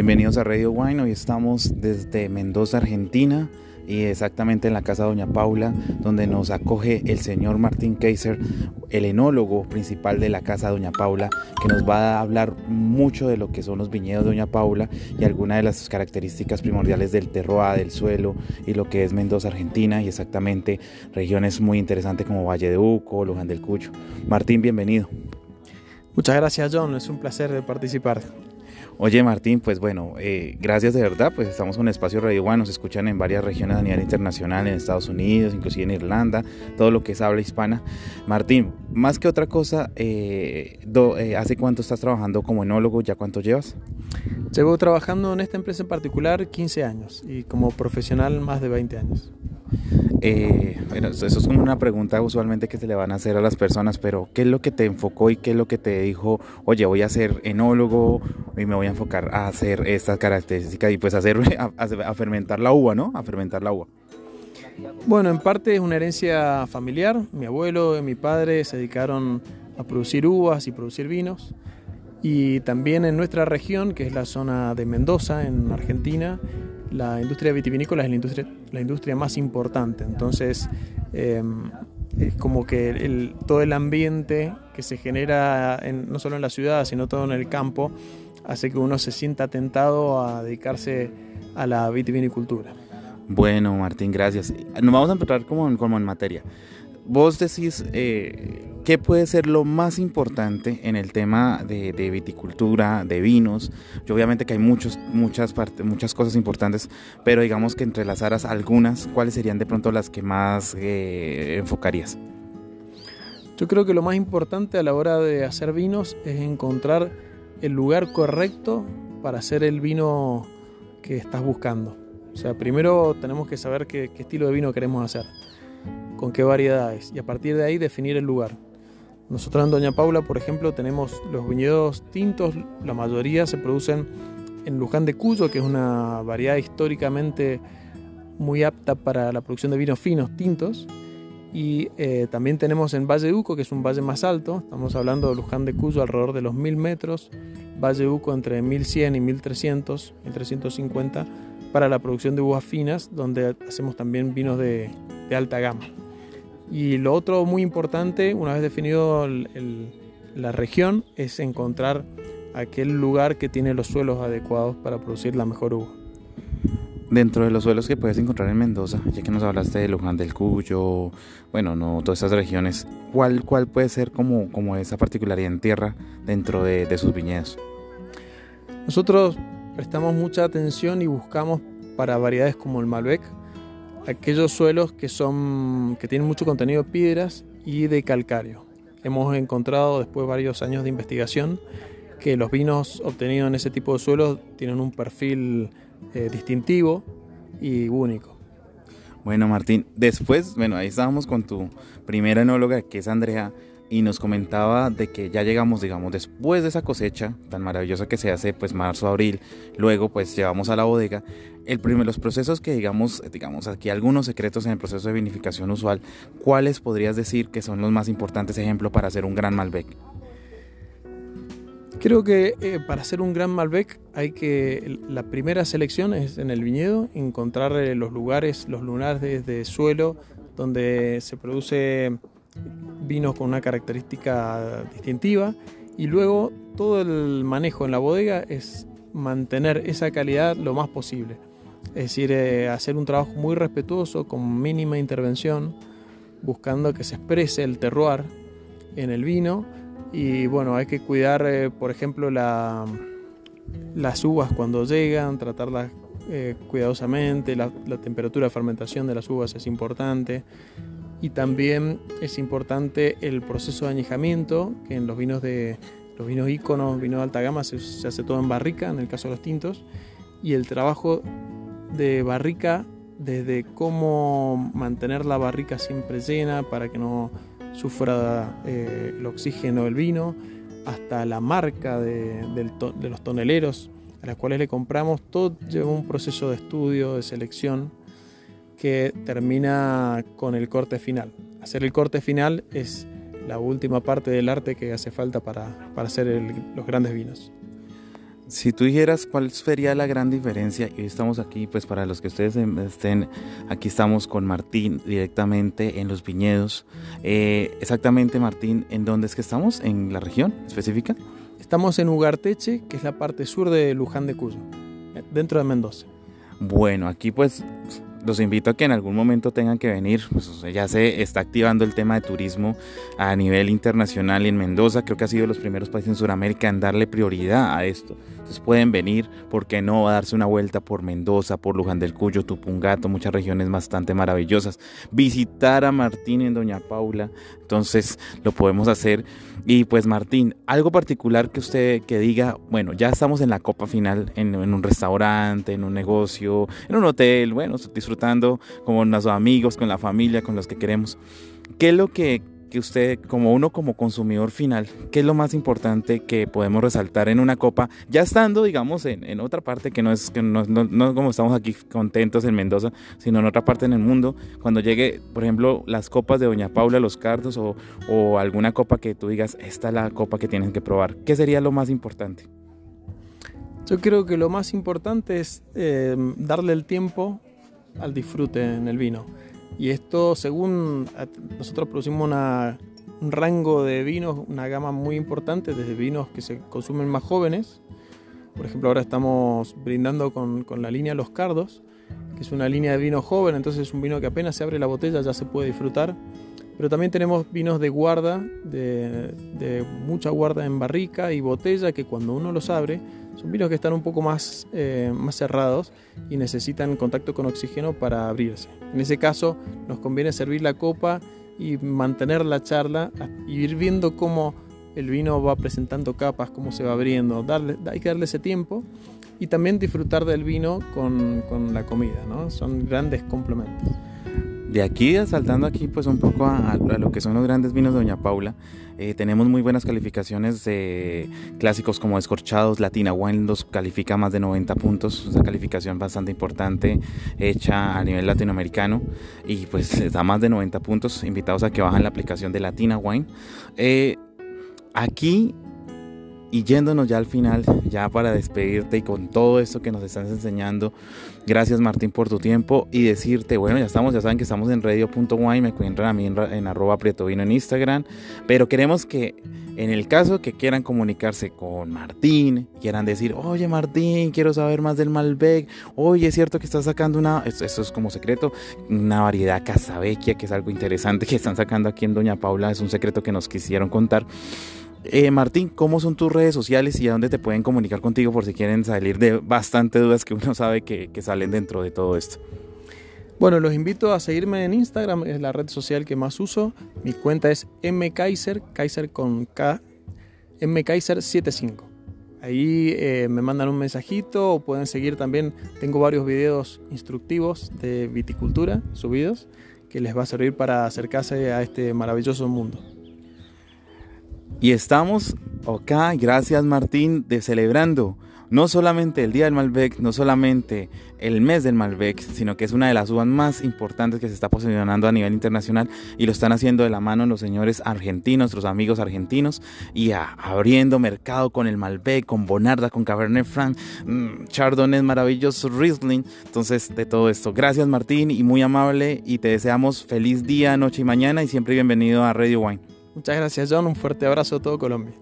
Bienvenidos a Radio Wine. Hoy estamos desde Mendoza, Argentina y exactamente en la casa de Doña Paula, donde nos acoge el señor Martín Kaiser, el enólogo principal de la casa de Doña Paula, que nos va a hablar mucho de lo que son los viñedos de Doña Paula y algunas de las características primordiales del terroir, del suelo y lo que es Mendoza, Argentina y exactamente regiones muy interesantes como Valle de Uco, Luján del Cucho. Martín, bienvenido. Muchas gracias John, es un placer participar. Oye Martín, pues bueno, eh, gracias de verdad, pues estamos en un espacio Radio One, nos escuchan en varias regiones a nivel internacional, en Estados Unidos, inclusive en Irlanda, todo lo que es habla hispana. Martín, más que otra cosa, eh, eh, ¿hace cuánto estás trabajando como enólogo? ¿Ya cuánto llevas? Llevo trabajando en esta empresa en particular 15 años y como profesional más de 20 años. Eh, eso es una pregunta usualmente que se le van a hacer a las personas, pero ¿qué es lo que te enfocó y qué es lo que te dijo, oye, voy a ser enólogo y me voy a enfocar a hacer estas características y pues hacer, a, fermentar la uva, ¿no? A fermentar la uva. Bueno, en parte es una herencia familiar. Mi abuelo y mi padre se dedicaron a producir uvas y producir vinos. Y también en nuestra región, que es la zona de Mendoza, en Argentina, la industria vitivinícola es la industria, la industria más importante. Entonces, em, es como que todo el ambiente que se genera no solo en la ciudad, sino todo en el campo, hace que uno se sienta tentado a dedicarse a la vitivinicultura. Bueno, Martín, gracias. Nos vamos a empezar como, como en materia vos decís, eh, ¿qué puede ser lo más importante en el tema de, viticultura, de vinos? Yo obviamente que hay muchos, muchas, muchas cosas importantes, pero digamos que entrelazaras algunas, ¿cuáles serían de pronto las que más eh, enfocarías? Yo creo que lo más importante a la hora de hacer vinos es encontrar el lugar correcto para hacer el vino que estás buscando. O sea, primero tenemos que saber qué estilo de vino queremos hacer con qué variedades y a partir de ahí definir el lugar. Nosotros en Doña Paula, por ejemplo, tenemos los viñedos tintos, la mayoría se producen en Luján de Cuyo, que es una variedad históricamente muy apta para la producción de vinos finos tintos. Y eh, también tenemos en Valle Uco, que es un valle más alto, estamos hablando de Luján de Cuyo alrededor de los 1000 metros, Valle Uco entre 1100 y 1300, 1350, para la producción de uvas finas, donde hacemos también vinos de alta gama. Y lo otro muy importante, una vez definido la región, es encontrar aquel lugar que tiene los suelos adecuados para producir la mejor uva. Dentro de los suelos que puedes encontrar en Mendoza, ya que nos hablaste de Luján del Cuyo, bueno, no todas esas regiones, ¿cuál, cuál puede ser como, como esa particularidad en tierra dentro de, de sus viñedos? Nosotros prestamos mucha atención y buscamos para variedades como el Malbec, aquellos suelos que, son, que tienen mucho contenido de piedras y de calcario. Hemos encontrado después de varios años de investigación que los vinos obtenidos en ese tipo de suelos tienen un perfil eh, distintivo y único. Bueno, Martín, después, bueno, ahí estábamos con tu primera enóloga, que es Andrea, y nos comentaba de que ya llegamos, digamos, después de esa cosecha tan maravillosa que se hace, pues marzo, abril, luego pues llevamos a la bodega, el primer, los procesos que digamos, digamos aquí algunos secretos en el proceso de vinificación usual, ¿cuáles podrías decir que son los más importantes ejemplos para hacer un gran Malbec? Creo que eh, para hacer un gran Malbec hay que, la primera selección es en el viñedo, encontrar eh, los lugares, los lunares de suelo donde se produce vinos con una característica distintiva y luego todo el manejo en la bodega es mantener esa calidad lo más posible. Es decir, eh, hacer un trabajo muy respetuoso, con mínima intervención, buscando que se exprese el terroir en el vino. Y bueno, hay que cuidar, eh, por ejemplo, la, las uvas cuando llegan, tratarlas eh, cuidadosamente, la, temperatura de fermentación de las uvas es importante y también es importante el proceso de añejamiento, que en los vinos de los vinos íconos, vino de alta gama, se, hace todo en barrica, en el caso de los tintos, y el trabajo de barrica desde cómo mantener la barrica siempre llena para que no sufra eh, el oxígeno del vino, hasta la marca de, de los toneleros a las cuales le compramos, todo lleva un proceso de estudio, de selección que termina con el corte final. Hacer el corte final es la última parte del arte que hace falta para, hacer los grandes vinos. Si tú dijeras cuál sería la gran diferencia, y hoy estamos aquí, pues para los que ustedes em, estén, aquí estamos con Martín directamente en los viñedos. Eh, exactamente, Martín, ¿en dónde es que estamos? ¿En la región específica? Estamos en Ugarteche, que es la parte sur de Luján de Cuyo, dentro de Mendoza. Bueno, aquí pues los invito a que en algún momento tengan que venir. Pues, ya se está activando el tema de turismo a nivel internacional en Mendoza. Creo que ha sido de los primeros países en Sudamérica en darle prioridad a esto. Entonces pueden venir, ¿por qué no? A darse una vuelta por Mendoza, por Luján del Cuyo, Tupungato, muchas regiones bastante maravillosas. Visitar a Martín en Doña Paula. Entonces lo podemos hacer. Y pues Martín, algo particular que usted que diga, bueno, ya estamos en la copa final, en, un restaurante, en un negocio, en un hotel, bueno, con nuestros amigos, con la familia, con los que queremos. ¿Qué es lo que que usted, como uno como consumidor final, qué es lo más importante que podemos resaltar en una copa, ya estando, digamos, en, otra parte que no es que no, no, como estamos aquí contentos en Mendoza, sino en otra parte en el mundo, cuando llegue, por ejemplo, las copas de Doña Paula, los cardos o, o alguna copa que tú digas, esta es la copa que tienes que probar, ¿qué sería lo más importante? Yo creo que lo más importante es eh, darle el tiempo al disfrute en el vino. Y esto, según nosotros producimos un rango de vinos, una gama muy importante, desde vinos que se consumen más jóvenes. Por ejemplo, ahora estamos brindando con, la línea Los Cardos, que es una línea de vino joven, entonces es un vino que apenas se abre la botella ya se puede disfrutar. Pero también tenemos vinos de guarda, de, de mucha guarda en barrica y botella, que cuando uno los abre son vinos que están un poco más, eh, más cerrados y necesitan contacto con oxígeno para abrirse. En ese caso nos conviene servir la copa y mantener la charla y ir viendo cómo el vino va presentando capas, cómo se va abriendo. Darle, hay que darle ese tiempo y también disfrutar del vino con, con la comida. ¿no? Son grandes complementos. De aquí, saltando aquí pues un poco a, lo que son los grandes vinos de Doña Paula, eh, tenemos muy buenas calificaciones de clásicos como Escorchados, Latina Wine los califica más de 90 puntos, una calificación bastante importante hecha a nivel latinoamericano y pues da más de 90 puntos, invitados a que bajen la aplicación de Latina Wine. Eh, aquí y yéndonos ya al final, ya para despedirte y con todo esto que nos estás enseñando, gracias Martín por tu tiempo y decirte, bueno, ya estamos, ya saben que estamos en radio.wine, me encuentran a mí en, arroba prietovino en Instagram, pero queremos que en el caso que quieran comunicarse con Martín, quieran decir, oye Martín, quiero saber más del Malbec, oye, es cierto que estás sacando una, esto, es como secreto, una variedad Casabequia, que es algo interesante que están sacando aquí en Doña Paula, es un secreto que nos quisieron contar. Eh, Martín, ¿cómo son tus redes sociales y a dónde te pueden comunicar contigo por si quieren salir de bastante dudas que uno sabe que, salen dentro de todo esto? Bueno, los invito a seguirme en Instagram, es la red social que más uso. Mi cuenta es mkaiser, Kaiser con K, mkaiser75. Ahí eh, me mandan un mensajito o pueden seguir también. Tengo varios videos instructivos de viticultura subidos que les va a servir para acercarse a este maravilloso mundo. Y estamos acá, gracias Martín, de celebrando no solamente el Día del Malbec, no solamente el mes del Malbec, sino que es una de las uvas más importantes que se está posicionando a nivel internacional y lo están haciendo de la mano los señores argentinos, nuestros amigos argentinos, y abriendo mercado con el Malbec, con Bonarda, con Cabernet Franc, mmm, Chardonnay maravilloso, Riesling. Entonces, de todo esto, gracias Martín y muy amable y te deseamos feliz día, noche y mañana y siempre bienvenido a Radio Wine. Muchas gracias John, un fuerte abrazo a todo Colombia.